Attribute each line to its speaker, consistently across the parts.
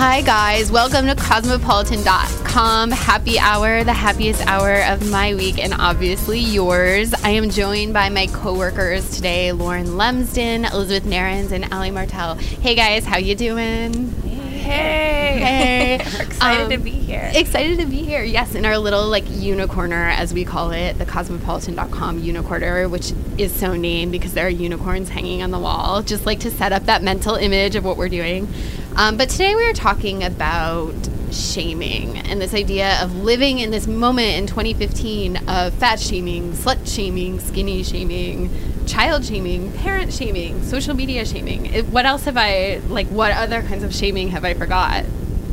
Speaker 1: Hi, guys. Welcome to Cosmopolitan.com Happy Hour, the happiest hour of my week and obviously yours. I am joined by my coworkers today, Lauren Lemsden, Elizabeth Narins, and Ali Martell. Hey, guys. How you doing?
Speaker 2: Hey.
Speaker 1: Hey.
Speaker 2: excited
Speaker 1: Um,
Speaker 2: to be here.
Speaker 1: Excited to be here. Yes, in our little like unicorner, as we call it, the cosmopolitan.com unicorner, which is so named because there are unicorns hanging on the wall, just like to set up that mental image of what we're doing. Um, but today we are talking about shaming and this idea of living in this moment in 2015 of fat shaming, slut shaming, skinny shaming, child shaming, parent shaming, social media shaming. It, what else have I like? What other kinds of shaming have I forgot?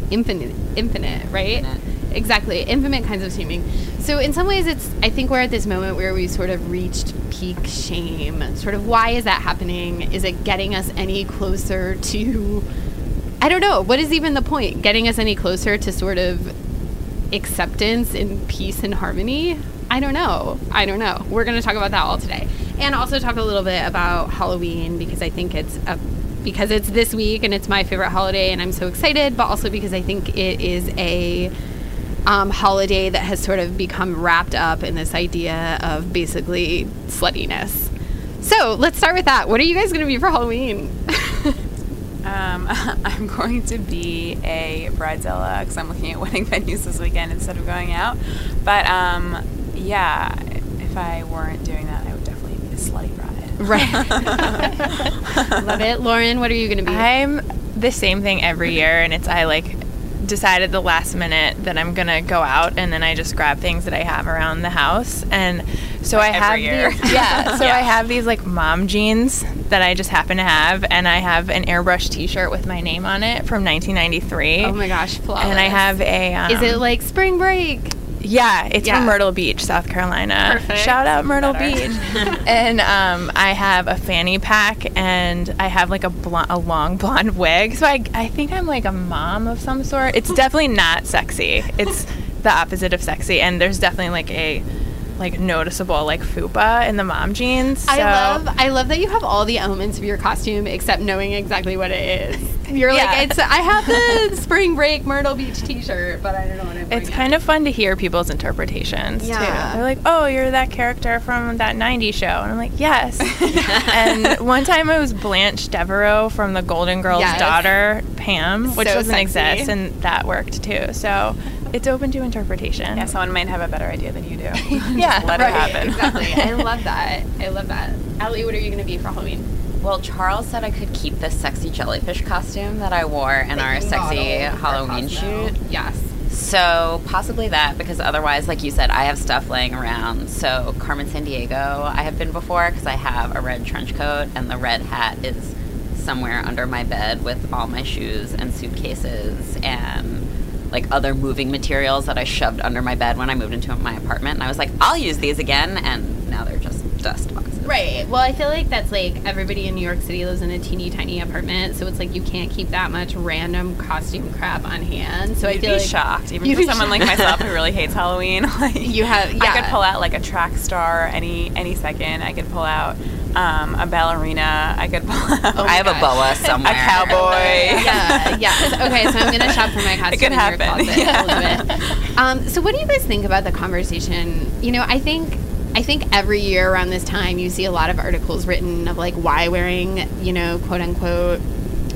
Speaker 1: Infinite, infinite, right? Exactly, infinite kinds of shaming. So in some ways, it's I think we're at this moment where we've sort of reached peak shame. Sort of why is that happening? Is it getting us any closer to? I don't know. What is even the point? Getting us any closer to sort of acceptance and peace and harmony? I don't know. I don't know. We're going to talk about that all today. And also talk a little bit about Halloween because I think it's a because it's this week and it's my favorite holiday and I'm so excited, but also because I think it is a um, holiday that has sort of become wrapped up in this idea of basically sluttiness. So let's start with that. What are you guys going to be for Halloween?
Speaker 2: Um, I'm going to be a bridezilla because I'm looking at wedding venues this weekend instead of going out. But um, yeah, if I weren't doing that, I would definitely be a slutty bride.
Speaker 1: Right. Love it. Lauren, what are you going to be?
Speaker 3: I'm the same thing every year, and it's I like decided the last minute that I'm gonna go out, and then I just grab things that I have around the house, and so I
Speaker 2: every
Speaker 3: have
Speaker 2: year.
Speaker 3: these, yeah. So
Speaker 2: Yeah.
Speaker 3: I have these like mom jeans that I just happen to have, and I have an airbrush T-shirt with my name on it from 1993.
Speaker 1: oh my gosh, flawless.
Speaker 3: And I have a. Um,
Speaker 1: Is it like spring break?
Speaker 3: Yeah, it's
Speaker 1: Yeah.
Speaker 3: from Myrtle Beach, South Carolina.
Speaker 1: Perfect.
Speaker 3: Shout out Myrtle
Speaker 2: Better.
Speaker 3: Beach. and um, I have a fanny pack, and I have like a blonde, a long blonde wig. So I, I think I'm like a mom of some sort. It's definitely not sexy. It's the opposite of sexy, and there's definitely like a like noticeable like fupa in the mom jeans. So.
Speaker 1: I love I love that you have all the elements of your costume except knowing exactly what it is. You're
Speaker 3: Yeah.
Speaker 1: like it's I have the spring break Myrtle Beach t-shirt, but I don't know what I'm
Speaker 3: It's kind of fun to hear people's interpretations
Speaker 1: Yeah.
Speaker 3: too. They're like, "Oh, you're that character from that '90s show," and I'm like, "Yes." and one time it was Blanche Devereaux from the Golden Girls'
Speaker 1: Yes.
Speaker 3: daughter, Pam, which
Speaker 1: So
Speaker 3: doesn't
Speaker 1: sexy.
Speaker 3: exist, and that worked too. So it's open to interpretation.
Speaker 2: Yeah, someone might have a better idea than you do.
Speaker 3: Yeah,
Speaker 2: let
Speaker 1: right,
Speaker 2: it happen.
Speaker 1: exactly. I love that. I love that. Allie, what are you going to be for Halloween?
Speaker 4: Well, Charles said I could keep the sexy jellyfish costume that I wore in our sexy Halloween shoot.
Speaker 1: Yes.
Speaker 4: So possibly that, because otherwise, like you said, I have stuff laying around. So Carmen Sandiego, I have been before because I have a red trench coat and the red hat is somewhere under my bed with all my shoes and suitcases and like other moving materials that I shoved under my bed when I moved into my apartment. And I was like, I'll use these again, and now they're just dust boxes.
Speaker 1: Right. Well, I feel like that's like everybody in New York City lives in a teeny tiny apartment, so it's like you can't keep that much random costume crap on hand. So I
Speaker 2: You'd
Speaker 1: feel
Speaker 2: be
Speaker 1: like
Speaker 2: shocked, even for
Speaker 1: be
Speaker 2: someone like myself who really hates Halloween. Like
Speaker 1: You have-
Speaker 2: I could pull out like a track star any any second. I could pull out um, a ballerina. I could pull out.
Speaker 4: I have a boa somewhere.
Speaker 2: A cowboy.
Speaker 1: yeah, yeah. Okay, so I'm gonna shop for my costume
Speaker 2: could
Speaker 1: in your closet,
Speaker 2: yeah.
Speaker 1: Elizabeth. Um, so, what do you guys think about the conversation? You know, I think. I think every year around this time, you see a lot of articles written of like why wearing, you know, quote unquote,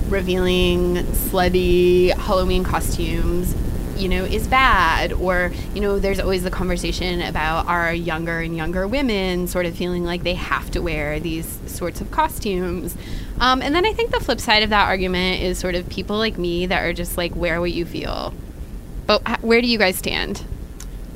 Speaker 1: revealing slutty Halloween costumes you know, is bad. Or, you know, there's always the conversation about our younger and younger women sort of feeling like they have to wear these sorts of costumes. Um, and then I think the flip side of that argument is sort of people like me that are just like, wear what you feel. But where do you guys stand?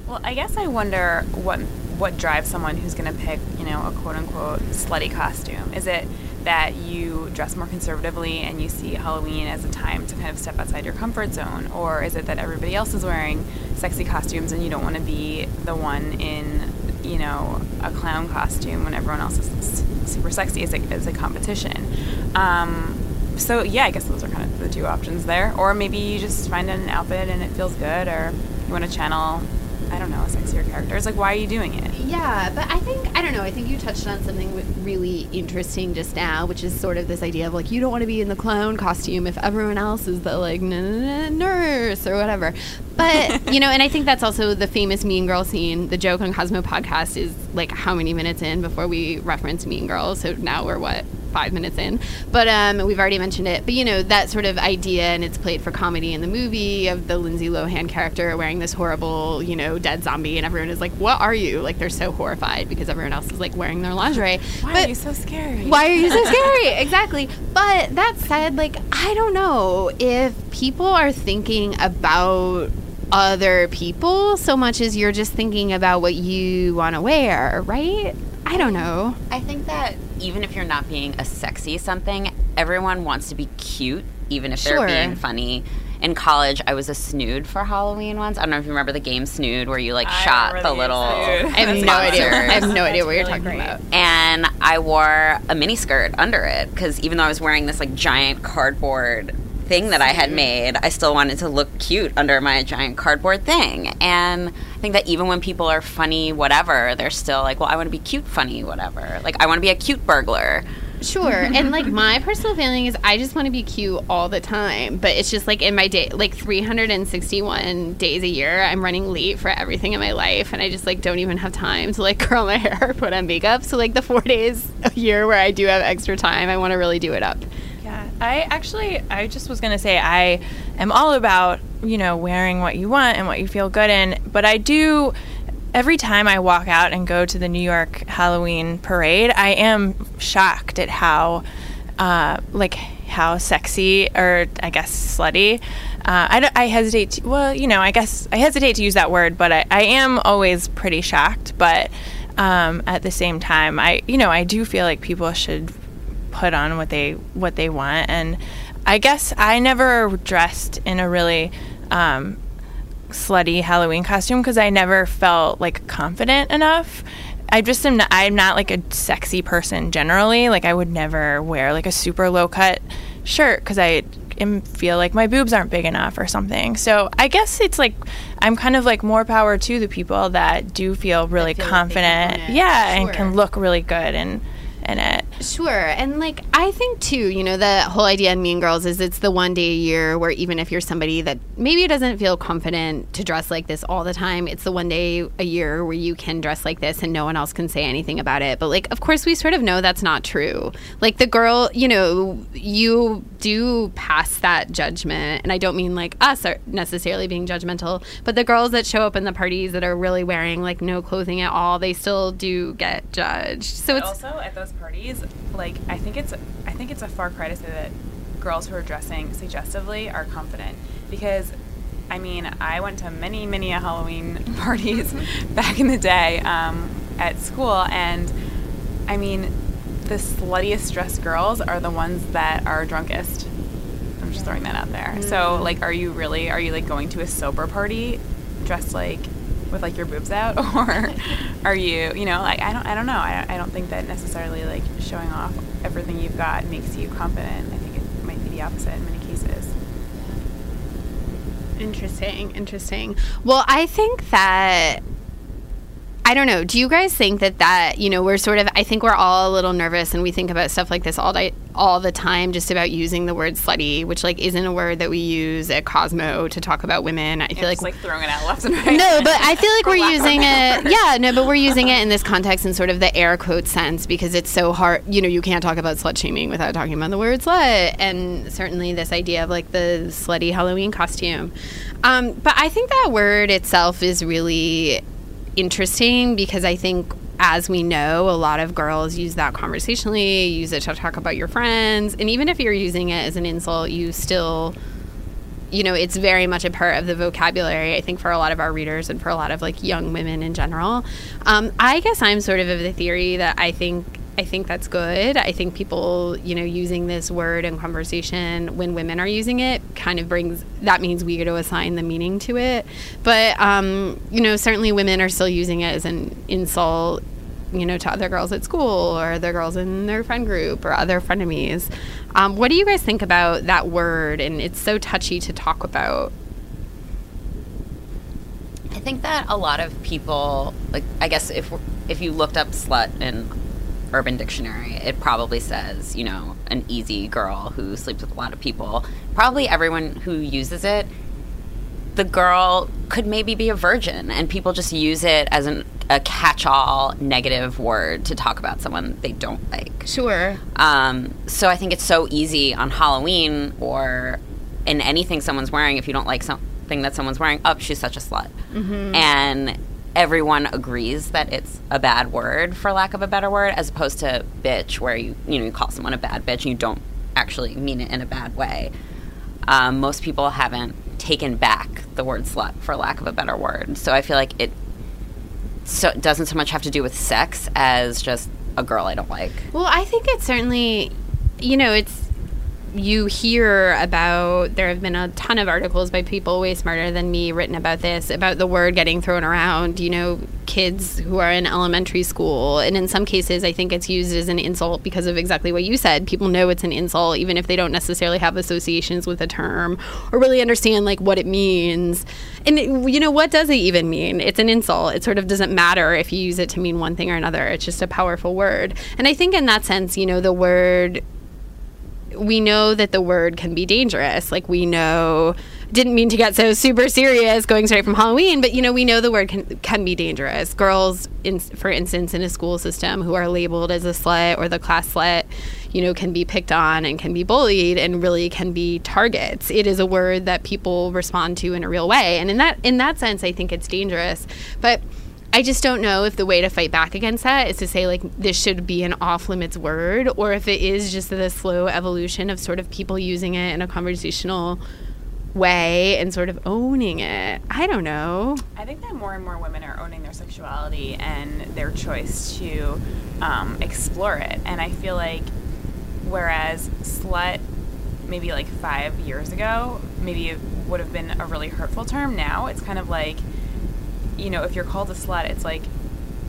Speaker 2: Well, I guess I wonder what what drives someone who's going to pick, you know, a quote unquote slutty costume. Is it that you dress more conservatively and you see Halloween as a time to kind of step outside your comfort zone, or is it that everybody else is wearing sexy costumes and you don't want to be the one in, you know, a clown costume when everyone else is super sexy as a, as a competition? Um, so yeah, I guess those are kind of the two options there. Or maybe you just find an outfit and it feels good, or you want to channel, I don't know, a sexier character. It's like, why are you doing it?
Speaker 1: Yeah, but I think I don't know. I think you touched on something really interesting just now, which is sort of this idea of like you don't want to be in the clown costume if everyone else is the like nurse or whatever. But you know, and I think that's also the famous Mean Girl scene. The joke on Cosmo podcast is like how many minutes in before we reference Mean Girls. So now we're what five minutes in, but um, we've already mentioned it. But you know that sort of idea, and it's played for comedy in the movie of the Lindsay Lohan character wearing this horrible, you know, dead zombie, and everyone is like, "What are you?" Like they're so horrified because everyone else is like wearing their lingerie.
Speaker 2: Why
Speaker 1: but
Speaker 2: are you so scary?
Speaker 1: why are you so scary? exactly. But that said, like I don't know if people are thinking about other people so much as you're just thinking about what you want to wear, right? I don't know.
Speaker 4: I think that even if you're not being a sexy something, everyone wants to be cute, even if
Speaker 1: Sure.
Speaker 4: they're being funny. In college, I was a snood for Halloween once. I don't know if you remember the game Snood, where you like
Speaker 2: I
Speaker 4: shot
Speaker 2: remember
Speaker 4: the
Speaker 2: the
Speaker 4: little.
Speaker 1: I have no idea. I have no idea what you're talking
Speaker 2: great.
Speaker 1: about.
Speaker 4: and I wore a mini skirt under it because even though I was wearing this like giant cardboard thing that I had made, I still wanted to look cute under my giant cardboard thing. And I think that even when people are funny, whatever, they're still like, well, I want to be cute, funny, whatever. Like, I want to be a cute burglar.
Speaker 1: Sure. and like my personal feeling is I just want to be cute all the time. But it's just like in my day, like 361 days a year, I'm running late for everything in my life. And I just like don't even have time to like curl my hair or put on makeup. So like the four days a year where I do have extra time, I want to really do it up.
Speaker 3: I actually, I just was gonna say I am all about you know wearing what you want and what you feel good in, but I do. Every time I walk out and go to the New York Halloween parade, I am shocked at how, uh, like, how sexy or I guess slutty. Uh, I, I hesitate to, well, you know, I guess I hesitate to use that word, but I, I am always pretty shocked. But um, at the same time, I, you know, I do feel like people should put on what they what they want. And i guess i never dressed in a really um, slutty halloween costume because i never felt like confident enough. I just am not, i'm not like a sexy person generally. Like i would never wear like a super low cut shirt because i am, feel like my boobs aren't big enough or something. So i guess it's like i'm kind of like more power to the people that do feel really
Speaker 1: feel like
Speaker 3: confident.
Speaker 1: it.
Speaker 3: yeah and can look really good in in it
Speaker 1: Sure. And like I think too, you know, the whole idea in Mean Girls is it's the one day a year where even if you're somebody that maybe doesn't feel confident to dress like this all the time, it's the one day a year where you can dress like this and no one else can say anything about it. But like of course we sort of know that's not true. Like the girl, you know, you do pass that judgment and I don't mean like us are necessarily being judgmental, but the girls that show up in the parties that are really wearing like no clothing at all, they still do get judged. So
Speaker 2: But
Speaker 1: it's
Speaker 2: also at those parties, like I think it's I think it's a far cry to say that girls who are dressing suggestively are confident because I mean I went to many many a Halloween parties back in the day um, at school and I mean the sluttiest dressed girls are the ones that are drunkest. I'm just throwing that out there. So like are you really are you like going to a sober party dressed like with like your boobs out? Or are you you know like i don't i don't know. I, I don't think that necessarily like showing off everything you've got makes you confident. I think it might be the opposite in many cases.
Speaker 1: Interesting, interesting. Well, I think that I don't know. Do you guys think that that you know we're sort of? I think we're all a little nervous, and we think about stuff like this all day, all the time, just about using the word slutty, which like isn't a word that we use at Cosmo to talk about women. I feel like
Speaker 2: like throwing it out left and right.
Speaker 1: no, but I feel like we're using it. Yeah, no, but we're using it in this context in sort of the air quote sense because it's so hard. You know, you can't talk about slut shaming without talking about the word slut, and certainly this idea of like the slutty Halloween costume. Um, but I think that word itself is really interesting because I think. As we know, a lot of girls use that conversationally, use it to talk about your friends. And even if you're using it as an insult, you still you know, it's very much a part of the vocabulary, I think, for a lot of our readers and for a lot of like young women in general. Um, I guess I'm sort of of the theory that I think. I think that's good. I think people, you know, using this word in conversation when women are using it kind of brings that means we get to assign the meaning to it. But, um, you know, certainly women are still using it as an insult you know, to other girls at school or other girls in their friend group or other frenemies. Um, what do you guys think about that word? And it's so touchy to talk about.
Speaker 4: I think that a lot of people, like, I guess if if you looked up slut in Urban Dictionary, it probably says, you know, an easy girl who sleeps with a lot of people. Probably everyone who uses it, the girl could maybe be a virgin, and people just use it as an, a catch-all negative word to talk about someone they don't like.
Speaker 1: Sure.
Speaker 4: Um, so I think it's so easy on Halloween or in anything someone's wearing. If you don't like something that someone's wearing, up, oh, she's such a slut, and everyone agrees that it's a bad word, for lack of a better word, as opposed to bitch, where you you know you call someone a bad bitch and you don't actually mean it in a bad way. Um, most people haven't taken back the word slut, for lack of a better word. So I feel like it so doesn't so much have to do with sex as just a girl I don't like.
Speaker 1: Well, I think it's certainly, you know, it's you hear about there have been a ton of articles by people way smarter than me written about this about the word getting thrown around. You know kids who are in elementary school and in some cases i think it's used as an insult because of exactly what you said. People know it's an insult even if they don't necessarily have associations with the term or really understand like what it means. And it, you know what does it even mean? It's an insult. It sort of doesn't matter if you use it to mean one thing or another. It's just a powerful word. And i think in that sense you know the word we know that the word can be dangerous. Like we know, didn't mean to get so super serious going straight from Halloween, but you know, we know the word can can be dangerous. Girls, in, for instance, in a school system who are labeled as a slut or the class slut, you know, can be picked on and can be bullied and really can be targets. It is a word that people respond to in a real way, and in that in that sense, I think it's dangerous. But I just don't know if the way to fight back against that is to say like this should be an off limits word or if it is just the slow evolution of sort of people using it in a conversational way and sort of owning it. I don't know.
Speaker 2: I think that more and more women are owning their sexuality and their choice to um, explore it. And I feel like, whereas slut, maybe like five years ago, maybe it would have been a really hurtful term. Now it's kind of like, you know, if you're called a slut, it's like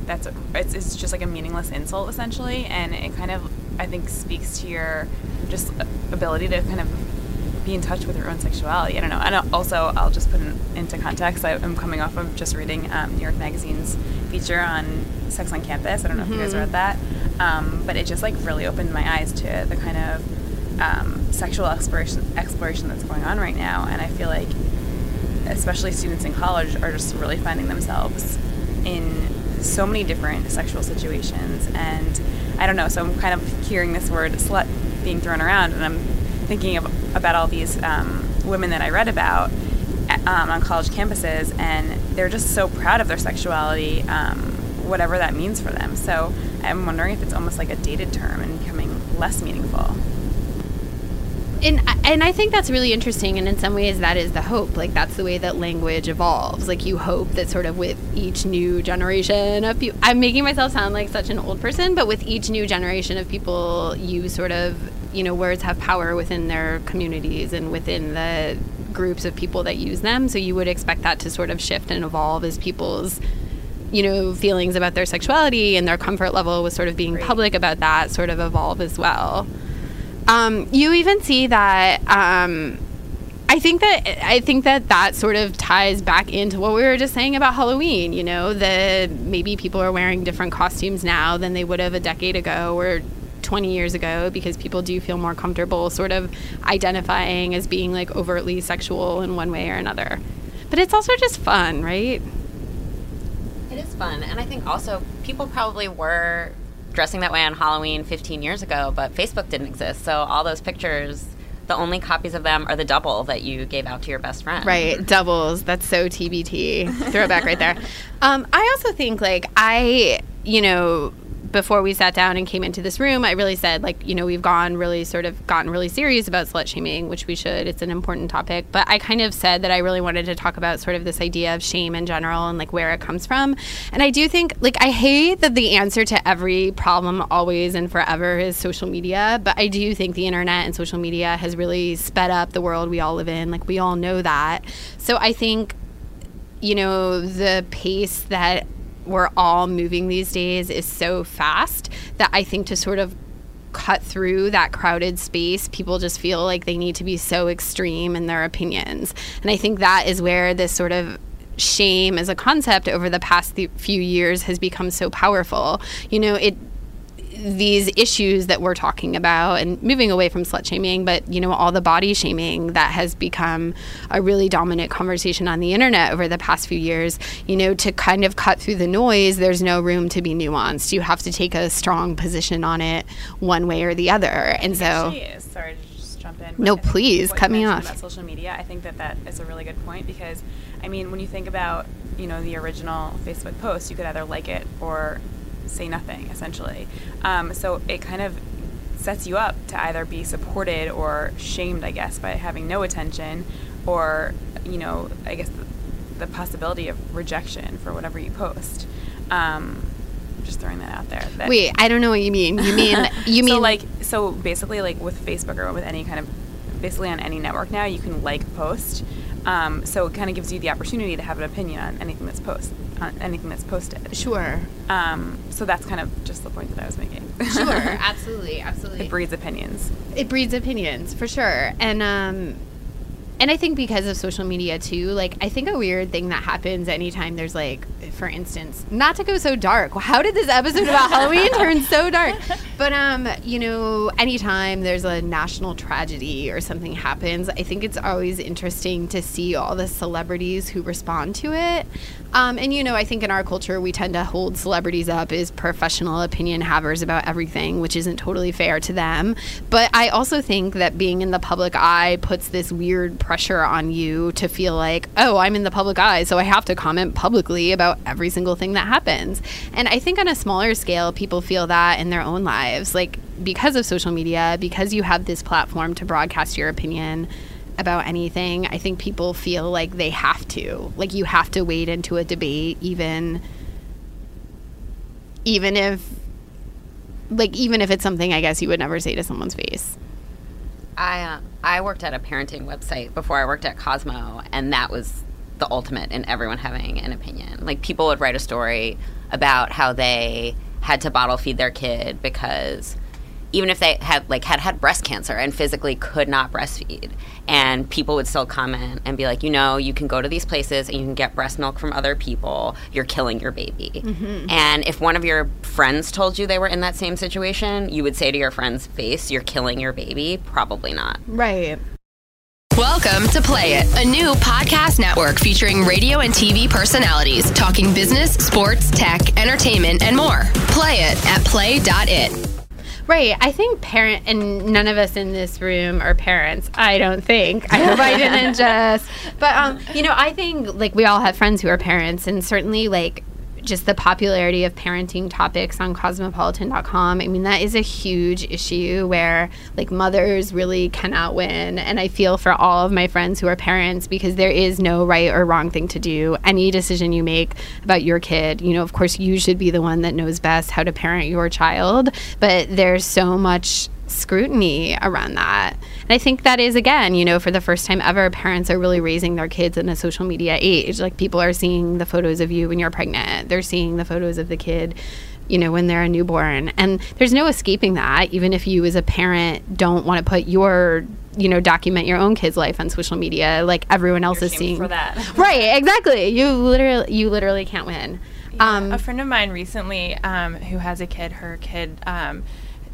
Speaker 2: that's a, it's, it's just like a meaningless insult essentially, and it kind of I think speaks to your just ability to kind of be in touch with your own sexuality. I don't know. And also, I'll just put it into context. I, am coming off of just reading um, New York Magazine's feature on sex on campus. I don't know if you guys read that, um, but it just like really opened my eyes to the kind of um, sexual exploration exploration that's going on right now. And I feel like, especially students in college, are just really finding themselves in so many different sexual situations. And I don't know. So I'm kind of hearing this word "slut" being thrown around, and I'm thinking of, about all these um, women that I read about um, on college campuses, and they're just so proud of their sexuality, um, whatever that means for them. So I'm wondering if it's almost like a dated term and becoming less meaningful.
Speaker 1: And and I think that's really interesting, and in some ways that is the hope. Like that's the way that language evolves. Like you hope that sort of with each new generation of people, I'm making myself sound like such an old person, but with each new generation of people, you sort of you know words have power within their communities and within the groups of people that use them. So you would expect that to sort of shift and evolve as people's you know feelings about their sexuality and their comfort level with sort of being public about that sort of evolve as well. Um, you even see that. Um, I think that I think that that sort of ties back into what we were just saying about Halloween. You know, that maybe people are wearing different costumes now than they would have a decade ago or 20 years ago because people do feel more comfortable sort of identifying as being like overtly sexual in one way or another. But it's also just fun, right?
Speaker 4: It is fun. And I think also people probably were dressing that way on Halloween 15 years ago, but Facebook didn't exist. So all those pictures, the only copies of them are the double that you gave out to your best friend.
Speaker 1: Right, doubles. That's so TBT. Throwback right there. Um, I also think, like, I, you know, before we sat down and came into this room, I really said, like, you know, we've gone really sort of gotten really serious about slut shaming, which we should. It's an important topic. But I kind of said that I really wanted to talk about sort of this idea of shame in general and like where it comes from. And I do think, like, I hate that the answer to every problem always and forever is social media. But I do think the internet and social media has really sped up the world we all live in. Like, we all know that. So I think you know, the pace that we're all moving these days is so fast that I think to sort of cut through that crowded space, people just feel like they need to be so extreme in their opinions. And I think that is where this sort of shame as a concept over the past few years has become so powerful. You know, it these issues that we're talking about and moving away from slut shaming, but you know, all the body shaming that has become a really dominant conversation on the internet over the past few years, you know, to kind of cut through the noise, there's no room to be nuanced. You have to take a strong position on it one way or the other. And so
Speaker 2: sorry to just jump in.
Speaker 1: No, please, cut me off.
Speaker 2: About social media, I think that that is a really good point because, I mean, when you think about you know the original Facebook post, you could either like it or say nothing, essentially. Um, so it kind of sets you up to either be supported or shamed, I guess, by having no attention, or you know, I guess the, the possibility of rejection for whatever you post. Um, just throwing that out there. That
Speaker 1: wait, I don't know what you mean. You mean you mean
Speaker 2: so like so basically like with Facebook or with any kind of basically on any network now you can like post. Um, so it kind of gives you the opportunity to have an opinion on anything that's post on anything that's posted.
Speaker 1: sure.
Speaker 2: Um, so that's kind of just the point that I was making.
Speaker 1: Sure, absolutely, absolutely.
Speaker 2: it breeds opinions.
Speaker 1: it breeds opinions for sure and um and i think because of social media too like i think a weird thing that happens anytime there's like for instance not to go so dark. How did this episode about halloween turn so dark? But um you know anytime there's a national tragedy or something happens i think it's always interesting to see all the celebrities who respond to it. Um, and you know i think in our culture we tend to hold celebrities up as professional opinion havers about everything which isn't totally fair to them. But i also think that being in the public eye puts this weird pressure on you to feel like oh i'm in the public eye so i have to comment publicly about every single thing that happens. And i think on a smaller scale people feel that in their own lives like because of social media because you have this platform to broadcast your opinion about anything i think people feel like they have to like you have to wade into a debate even even if like even if it's something i guess you would never say to someone's face.
Speaker 4: I uh, I worked at a parenting website before I worked at Cosmo, and that was the ultimate in everyone having an opinion. Like people would write a story about how they had to bottle feed their kid because even if they had like had had breast cancer and physically could not breastfeed and people would still comment and be like you know you can go to these places and you can get breast milk from other people. You're killing your baby. Mm-hmm. And if one of your friends told you they were in that same situation you would say to your friend's face you're killing your baby. Probably not.
Speaker 1: Right
Speaker 5: Welcome to Play It, a new podcast network featuring radio and TV personalities talking business, sports, tech, entertainment, and more. Play it at play.it.
Speaker 1: Right. I think parent and none of us in this room are parents. I don't think. I hope I didn't just. But um, you know, I think like we all have friends who are parents, and certainly like just the popularity of parenting topics on cosmopolitan.com. I mean, that is a huge issue where like mothers really cannot win. And I feel for all of my friends who are parents because there is no right or wrong thing to do. Any decision you make about your kid, you know, of course, you should be the one that knows best how to parent your child. But there's so much scrutiny around that. And I think that is, again, you know, for the first time ever, parents are really raising their kids in a social media age. Like people are seeing the photos of you when you're pregnant, they're seeing the photos of the kid. You know, when they're a newborn. And there's no escaping that, even if you as a parent don't want to put your you know, document your own kid's life on social media like everyone else is seeing.
Speaker 2: for that.
Speaker 1: right, exactly. You literally, you literally can't win. Um,
Speaker 3: a friend of mine recently um, who has a kid her kid um,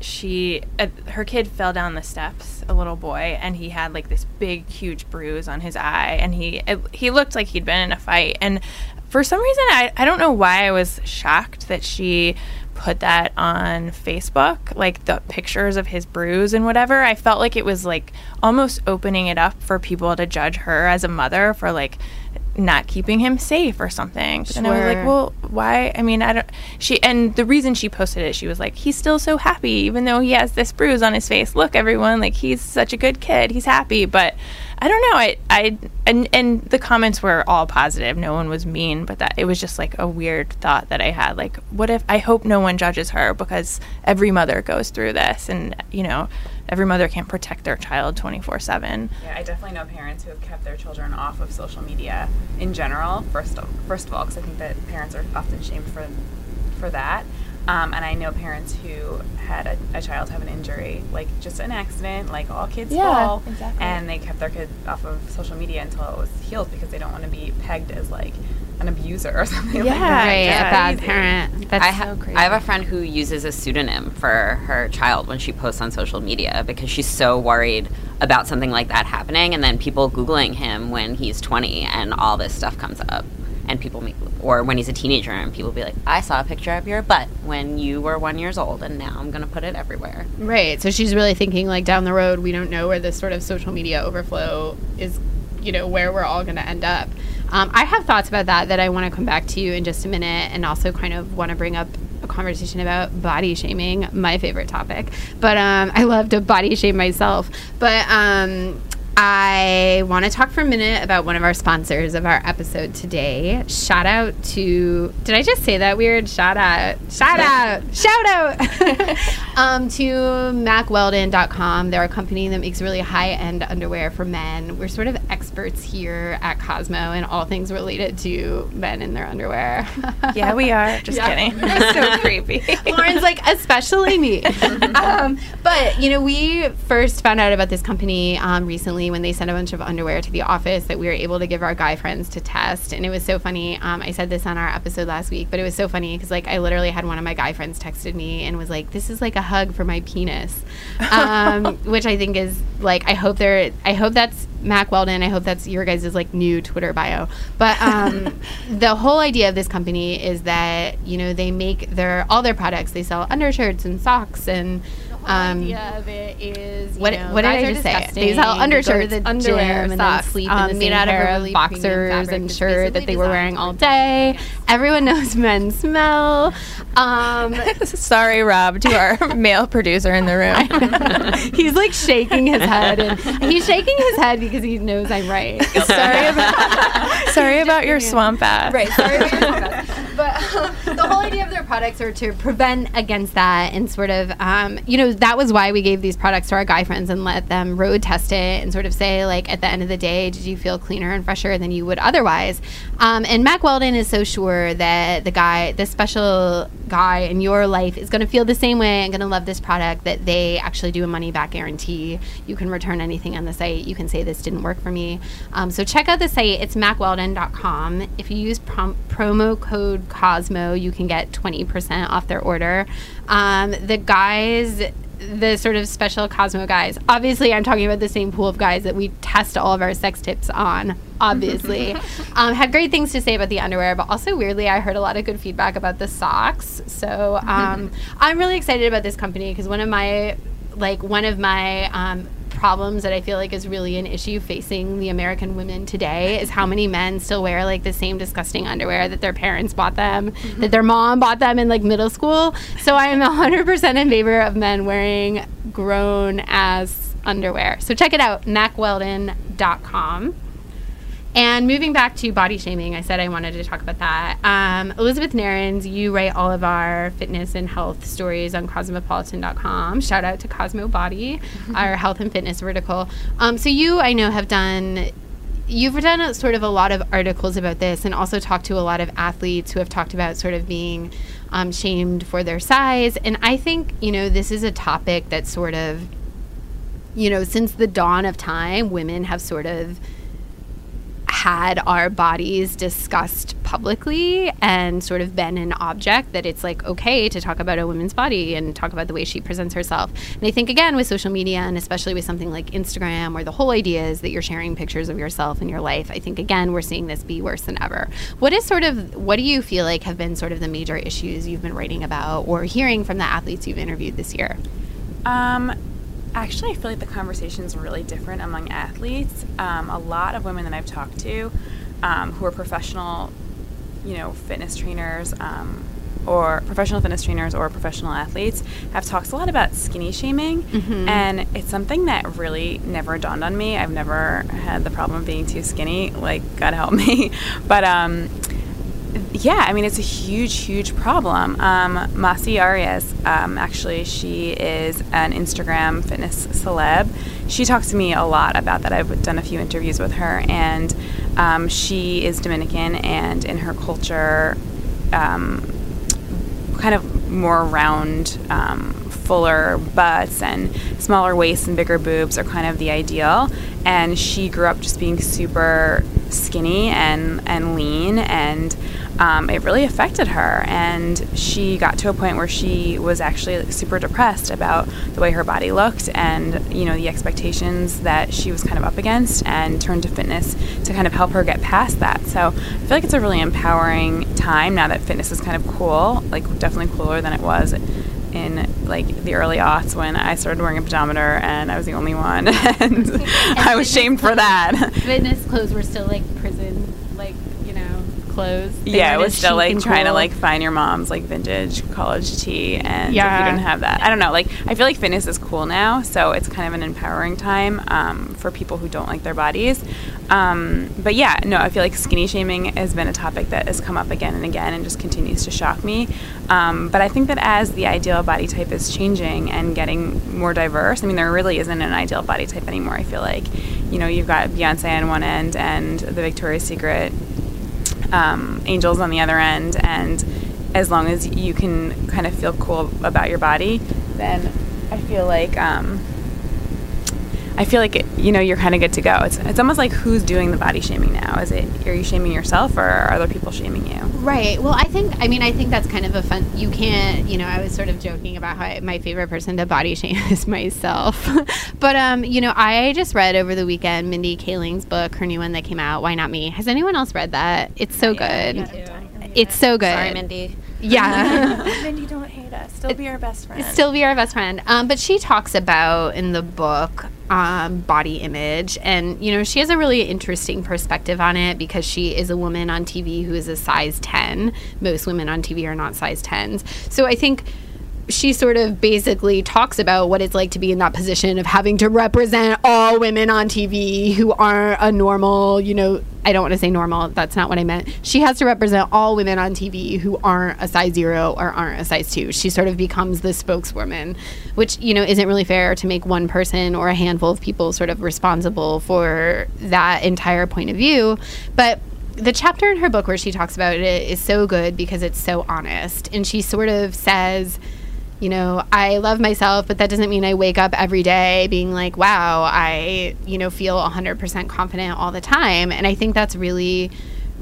Speaker 3: she uh, her kid fell down the steps a little boy and he had like this big huge bruise on his eye and he it, he looked like he'd been in a fight and for some reason I, I don't know why i was shocked that she put that on facebook like the pictures of his bruise and whatever. I felt like it was like almost opening it up for people to judge her as a mother for like not keeping him safe or something. And I was like, well, why? I mean, I don't. She and the reason she posted it, she was like, he's still so happy, even though he has this bruise on his face. Look, everyone, like he's such a good kid. He's happy, but I don't know. I, I, and and the comments were all positive. No one was mean, but that it was just like a weird thought that I had. Like, what if? I hope no one judges her because every mother goes through this, and you know, every mother can't protect their child twenty four seven.
Speaker 2: Yeah, I definitely know parents who have kept their children off of social media in general. First, of, first of all, because I think that parents are often shamed for for that. Um, and I know parents who had a, a child have an injury, like just an accident, like all kids
Speaker 3: Yeah,
Speaker 2: fall,
Speaker 3: exactly.
Speaker 2: and they kept their kid off of social media until it was healed because they don't want to be pegged as like an abuser or something like that.
Speaker 1: right,
Speaker 2: It's
Speaker 1: a bad
Speaker 2: crazy.
Speaker 1: parent. That's
Speaker 4: I,
Speaker 1: so crazy.
Speaker 4: I have a friend who uses a pseudonym for her child when she posts on social media because she's so worried about something like that happening and then people googling him when he's 20 and all this stuff comes up and people make or when he's a teenager and people be like i saw a picture of your butt when you were one years old and now i'm going to put it everywhere
Speaker 1: Right. So she's really thinking like down the road, we don't know where this sort of social media overflow is, you know, where we're all going to end up. Um, I have thoughts about that that I want to come back to you in just a minute and also kind of want to bring up a conversation about body shaming, my favorite topic. But um, I love to body shame myself. But um, I want to talk for a minute about one of our sponsors of our episode today. Shout out to, did I just say that weird? Shout out. Shout out. Shout out um, to MackWeldon.com. They're a company that makes really high end underwear for men. We're sort of experts here at Cosmo and all things related to men in their underwear.
Speaker 3: Yeah, we are. Just
Speaker 1: Yeah.
Speaker 3: kidding. That's so creepy.
Speaker 1: Lauren's like, especially me. um, but, you know, we first found out about this company um, recently when they sent a bunch of underwear to the office that we were able to give our guy friends to test. And it was so funny. Um, I said this on our episode last week, but it was so funny because, like, I literally had one of my guy friends texted me and was like, this is like a hug for my penis. Um, which I think is like, I hope they're, I hope that's Mack Weldon. I hope that's your guys' like new Twitter bio. But um, the whole idea of this company is that you know they make their all their products. They sell undershirts and socks and. Um,
Speaker 6: idea of it is
Speaker 1: what,
Speaker 6: know,
Speaker 1: what did I just say?
Speaker 6: disgusting.
Speaker 1: They sell
Speaker 6: You go to
Speaker 1: undershirts,
Speaker 6: the
Speaker 1: underwear,
Speaker 6: gym
Speaker 1: and
Speaker 6: and
Speaker 1: then
Speaker 6: socks,
Speaker 1: sleep
Speaker 6: um,
Speaker 1: in the
Speaker 6: made out of really
Speaker 1: boxers and shirt that they were wearing all day. Everyone knows men smell. Um,
Speaker 3: Sorry, Rob, to our male producer in the room.
Speaker 1: he's like shaking his head, and he's shaking his head because he knows I'm right.
Speaker 3: Sorry about, sorry about your swamp ass.
Speaker 1: Right. Sorry about your podcast. But um, the whole idea of their products are to prevent against that and sort of, um, you know, that was why we gave these products to our guy friends and let them road test it and sort of say, like, at the end of the day, did you feel cleaner and fresher than you would otherwise? Um, and Mack Weldon is so sure that the guy, the special guy in your life is going to feel the same way and going to love this product that they actually do a money back guarantee. You can return anything on the site. You can say this didn't work for me. Um, so check out the site. It's mackweldon.com. If you use prom- promo code Cosmo, you can get 20% off their order. Um, the guys the sort of special Cosmo guys. Obviously, I'm talking about the same pool of guys that we test all of our sex tips on. Obviously, um, had great things to say about the underwear, but also weirdly, I heard a lot of good feedback about the socks. So um, I'm really excited about this company because one of my like one of my um, problems that I feel like is really an issue facing the American women today is how many men still wear like the same disgusting underwear that their parents bought them, that their mom bought them in like middle school. So I am 100% in favor of men wearing grown ass underwear. So check it out, mackweldon.com. And moving back to body shaming, I said I wanted to talk about that. Um, Elizabeth Narins, you write all of our fitness and health stories on cosmopolitan.com. Shout out to Cosmo Body, our health and fitness vertical. Um, so you, I know, have done. You've done a, sort of a lot of articles about this, and also talked to a lot of athletes who have talked about sort of being um, shamed for their size. And I think you know this is a topic that sort of you know, since the dawn of time, women have sort of had our bodies discussed publicly and sort of been an object that it's like okay to talk about a woman's body and talk about the way she presents herself. And I think again with social media and especially with something like Instagram where the whole idea is that you're sharing pictures of yourself and your life, I think again we're seeing this be worse than ever. What is sort of what do you feel like have been sort of the major issues you've been writing about or hearing from the athletes you've interviewed this year?
Speaker 2: Um, actually, I feel like the conversation is really different among athletes. Um, a lot of women that I've talked to um, who are professional, you know, fitness trainers um, or professional fitness trainers or professional athletes have talked a lot about skinny shaming. And it's something that really never dawned on me. I've never had the problem of being too skinny, like, God help me. But, um, yeah, I mean, it's a huge, huge problem. Um, Massy Arias, um, actually, she is an Instagram fitness celeb. She talks to me a lot about that. I've done a few interviews with her, and um, she is Dominican, and in her culture, um, kind of more round, um, fuller butts and smaller waists and bigger boobs are kind of the ideal. And she grew up just being super skinny and, and lean, and um, it really affected her. And she got to a point where she was actually super depressed about the way her body looked and, you know, the expectations that she was kind of up against, and turned to fitness to kind of help her get past that. So I feel like it's a really empowering time now that fitness is kind of cool, like definitely cooler than it was in like the early aughts when I started wearing a pedometer and I was the only one and I was shamed for that.
Speaker 1: Fitness clothes were still like prison, like you know, clothes. They
Speaker 2: yeah, it was still like trying to like find your mom's like vintage college tee and
Speaker 1: Yeah.
Speaker 2: if you didn't have that. I don't know, like I feel like fitness is cool now, so it's kind of an empowering time um, for people who don't like their bodies. Um, but yeah, no, I feel like skinny shaming has been a topic that has come up again and again and just continues to shock me. Um, but I think that as the ideal body type is changing and getting more diverse, I mean, there really isn't an ideal body type anymore. I feel like, you know, you've got Beyonce on one end and the Victoria's Secret um, angels on the other end, and as long as you can kind of feel cool about your body, then I feel like um, I feel like it, you know you're kind of good to go. It's it's almost like who's doing the body shaming now? Is it are you shaming yourself or are other people shaming you?
Speaker 1: Right. Well, I think, I mean, I think that's kind of a fun, you can't, you know, I was sort of joking about how I, my favorite person to body shame is myself. but, um, you know, I just read over the weekend Mindy Kaling's book, her new one that came out, Why Not Me? Has anyone else read that? It's so good. It's so good.
Speaker 4: Sorry, Mindy.
Speaker 1: Yeah.
Speaker 3: Mindy, don't hate us. Still be our best friend.
Speaker 1: Still be our best friend. Um, but she talks about in the book um, body image, and you know she has a really interesting perspective on it because she is a woman on TV who is a size ten. Most women on TV are not size tens. So I think she sort of basically talks about what it's like to be in that position of having to represent all women on TV who aren't a normal, you know, I don't want to say normal, that's not what I meant. She has to represent all women on TV who aren't a size 0 or aren't a size 2. She sort of becomes the spokeswoman, which, you know, isn't really fair to make one person or a handful of people sort of responsible for that entire point of view. But the chapter in her book where she talks about it is so good because it's so honest. And she sort of says, you know, I love myself, but that doesn't mean I wake up every day being like, wow, I, you know, feel 100% confident all the time. And I think that's really,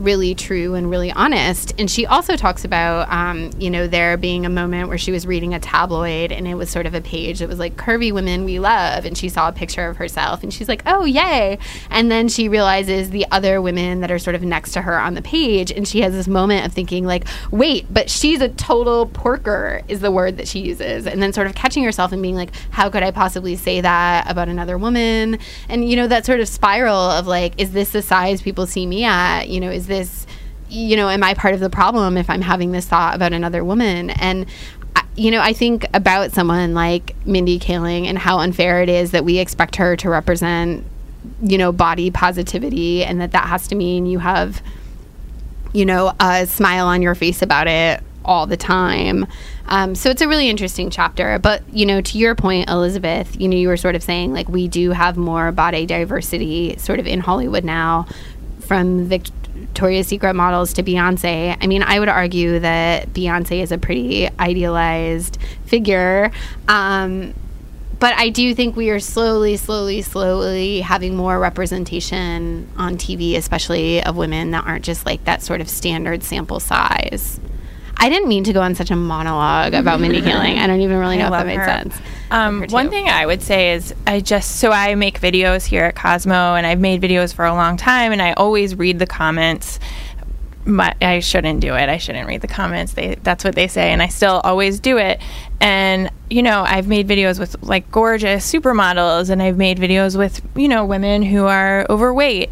Speaker 1: really true and really honest. And she also talks about, um, you know, there being a moment where she was reading a tabloid and it was sort of a page that was like, curvy women we love. And she saw a picture of herself and she's like, oh, yay. And then she realizes the other women that are sort of next to her on the page. And she has this moment of thinking, like, wait, but she's a total porker, is the word that she uses. And then sort of catching herself and being like, how could I possibly say that about another woman? And, you know, that sort of spiral of like, is this the size people see me at? You know, is this, you know, am I part of the problem if I'm having this thought about another woman? And, you know, I think about someone like Mindy Kaling and how unfair it is that we expect her to represent, you know, body positivity and that that has to mean you have, you know, a smile on your face about it all the time. Um, so it's a really interesting chapter. But, you know, to your point, Elizabeth, you know, you were sort of saying like we do have more body diversity sort of in Hollywood now from Victoria's Secret models to Beyonce. I mean, I would argue that Beyonce is a pretty idealized figure. Um, but I do think we are slowly, slowly, slowly having more representation on TV, especially of women that aren't just like that sort of standard sample size. I didn't mean to go on such a monologue about Mindy Kaling. I don't even really know if that made
Speaker 3: her.
Speaker 1: sense.
Speaker 3: Um, one thing I would say is I just so I make videos here at Cosmo, and I've made videos for a long time, and I always read the comments. My, I shouldn't do it. I shouldn't read the comments. They that's what they say, and I still always do it. And you know, I've made videos with like gorgeous supermodels, and I've made videos with you know women who are overweight.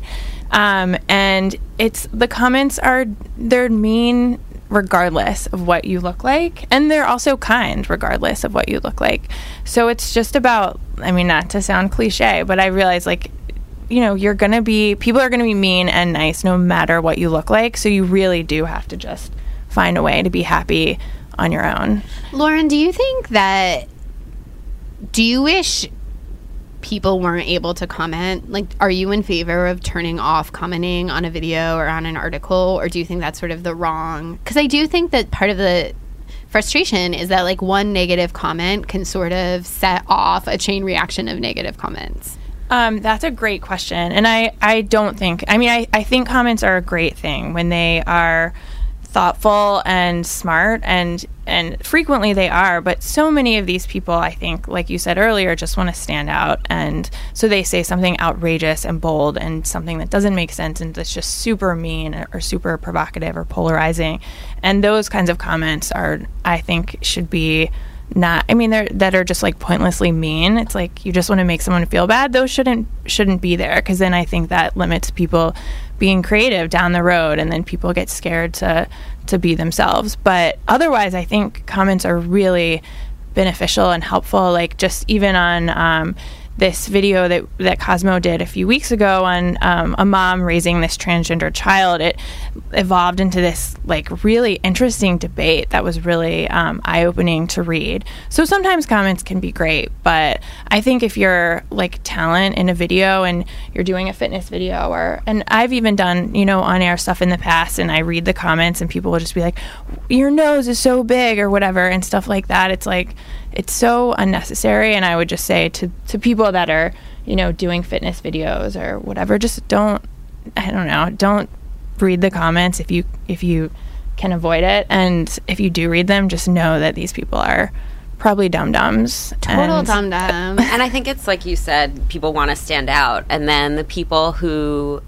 Speaker 3: Um, and it's the comments are they're mean regardless of what you look like and they're also kind regardless of what you look like. So it's just about i mean not to sound cliche but i realize like you know you're gonna be people are gonna be mean and nice no matter what you look like so you really do have to just find a way to be happy on your own.
Speaker 1: Lauren, do you think that do you wish people weren't able to comment? Like are you in favor of turning off commenting on a video or on an article or do you think that's sort of the wrong? Cuz I do think that part of the frustration is that like one negative comment can sort of set off a chain reaction of negative comments.
Speaker 3: Um, that's a great question. And I, I don't think, I mean, I, I think comments are a great thing when they are thoughtful and smart and and frequently they are but so many of these people i think like you said earlier just want to stand out. And so they say something outrageous and bold and something that doesn't make sense and that's just super mean or, super provocative or polarizing. And those kinds of comments are i think should be not i mean they're that are just like pointlessly mean. It's like you just want to make someone feel bad. Those shouldn't shouldn't be there because then i think that limits people being creative down the road and then people get scared to to be themselves. But otherwise i think comments are really beneficial and helpful like just even on um, this video that that Cosmo did a few weeks ago on um, a mom raising this transgender child, it evolved into this like really interesting debate that was really um, eye opening to read. So sometimes comments can be great, but I think if you're like talent in a video and you're doing a fitness video, or and I've even done you know on air stuff in the past, and I read the comments and people will just be like, "Your nose is so big" or whatever and stuff like that. It's like it's so unnecessary and i would just say to, to people that are you know doing fitness videos or whatever just don't i don't know don't read the comments if you if you can avoid it and if you do read them just know that these people are probably dum dums
Speaker 1: Total dum dum.
Speaker 4: And I think it's like you said, people want to stand out, and then the people who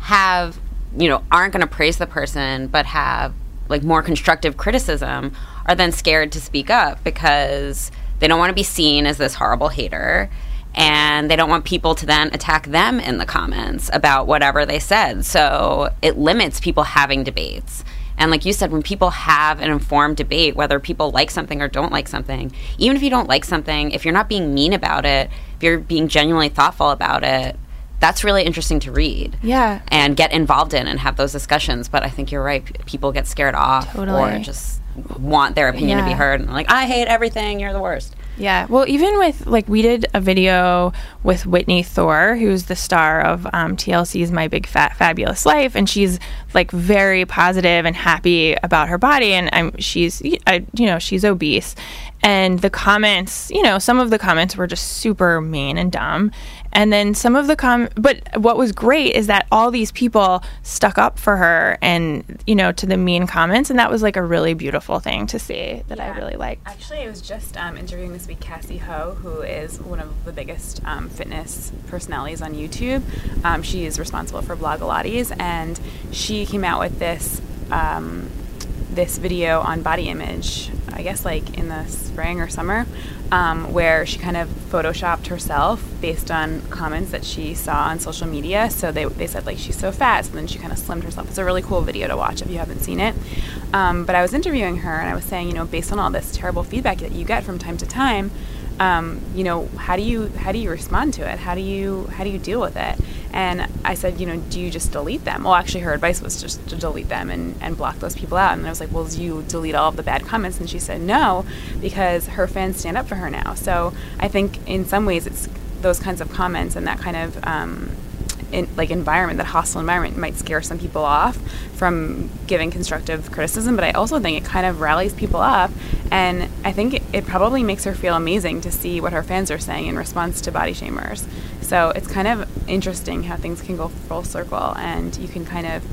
Speaker 4: have, you know, aren't going to praise the person, but have like more constructive criticism, are then scared to speak up because they don't want to be seen as this horrible hater. And they don't want people to then attack them in the comments about whatever they said. So it limits people having debates. And like you said, when people have an informed debate, whether people like something or don't like something, even if you don't like something, if you're not being mean about it, if you're being genuinely thoughtful about it, that's really interesting to read.
Speaker 3: Yeah.
Speaker 4: And get involved in and have those discussions. But I think you're right. People get scared off
Speaker 3: Totally.
Speaker 4: or just want their opinion to be heard. And like, I hate everything. You're the worst.
Speaker 3: Yeah. Well, even with like we did a video with Whitney Thore, who's the star of um, TLC's My Big Fat Fabulous Life, and she's like very positive and happy about her body, and I'm she's I, you know she's obese, and the comments, you know, some of the comments were just super mean and dumb, and then some of the com. But what was great is that all these people stuck up for her, and you know, to the mean comments, and that was like a really beautiful thing to see that I really liked.
Speaker 2: Actually, I was just um, interviewing this week Cassey Ho, who is one of the biggest um, fitness personalities on YouTube. Um, she is responsible for Blogilates, and she came out with this um, this video on body image. I guess like in the spring or summer, um, where she kind of photoshopped herself based on comments that she saw on social media. So they, they said like she's so fat, so then she kind of slimmed herself. It's a really cool video to watch if you haven't seen it. Um, but I was interviewing her and I was saying, you know, based on all this terrible feedback that you get from time to time, um, you know, how do you how do you respond to it? How do you how do you deal with it? And I said, you know, do you just delete them? Well, actually, her advice was just to delete them and, and block those people out. And I was like, well, you delete all of the bad comments? And she said, no, because her fans stand up for her now. So I think in some ways it's those kinds of comments and that kind of um, in, like environment, that hostile environment, might scare some people off from giving constructive criticism. But I also think it kind of rallies people up, and I think it, it probably makes her feel amazing to see what her fans are saying in response to body shamers. So it's kind of interesting how things can go full circle, and you can kind of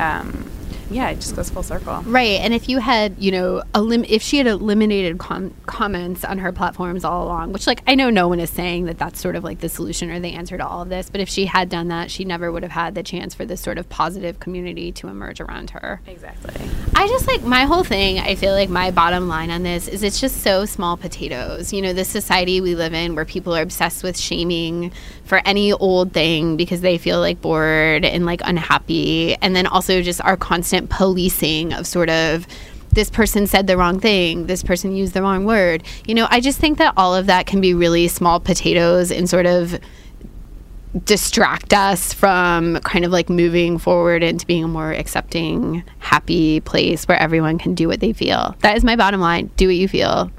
Speaker 2: um, yeah, it just goes full circle.
Speaker 1: Right. And if you had, you know, elim- if she had eliminated com- comments on her platforms all along, which, like, I know no one is saying that that's sort of like the solution or the answer to all of this, but if she had done that, she never would have had the chance for this sort of positive community to emerge around her.
Speaker 2: Exactly.
Speaker 1: I just like my whole thing, I feel like my bottom line on this is it's just so small potatoes. You know, this society we live in where people are obsessed with shaming for any old thing because they feel like bored and like unhappy. And then also just our constant policing of sort of this person said the wrong thing, this person used the wrong word. You know, I just think that all of that can be really small potatoes and sort of distract us from kind of like moving forward into being a more accepting, happy place where everyone can do what they feel. That is my bottom line. Do what you feel.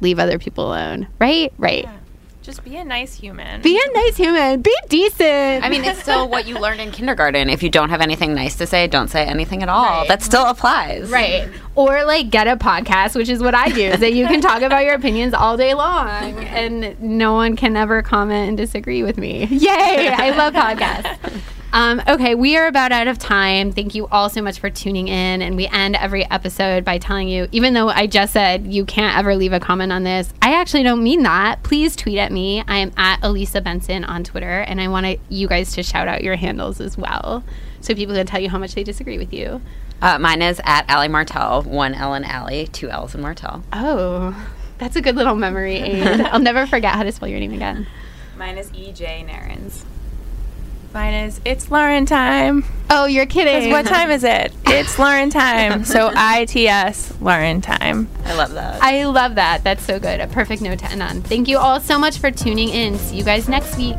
Speaker 1: Leave other people alone. Right? Right.
Speaker 3: Yeah. Just be a nice human.
Speaker 1: Be a nice human. Be decent.
Speaker 4: I mean, it's still what you learned in kindergarten. If you don't have anything nice to say, don't say anything at all. Right. That still applies.
Speaker 1: Right. Or like get a podcast, which is what I do, is that you can talk about your opinions all day long and no one can ever comment and disagree with me. Yay! I love podcasts. Um, okay, we are about out of time. Thank you all so much for tuning in. And we end every episode by telling you, even though I just said you can't ever leave a comment on this, I actually don't mean that. Please tweet at me. I am at Elisa Benson on Twitter, and I want you guys to shout out your handles as well so people can tell you how much they disagree with you.
Speaker 4: Uh, mine is at Allie Martell, one L in Allie, two L's in Martell.
Speaker 1: Oh, that's a good little memory aid. I'll never forget how to spell your name again.
Speaker 2: Mine is EJ Narins.
Speaker 3: Mine is it's Lauren time.
Speaker 1: Oh, you're kidding.
Speaker 3: What time is it? It's Lauren time. So ITS Lauren time.
Speaker 4: I love that.
Speaker 1: I love that. That's so good. A perfect note to end on. Thank you all so much for tuning in. See you guys next week.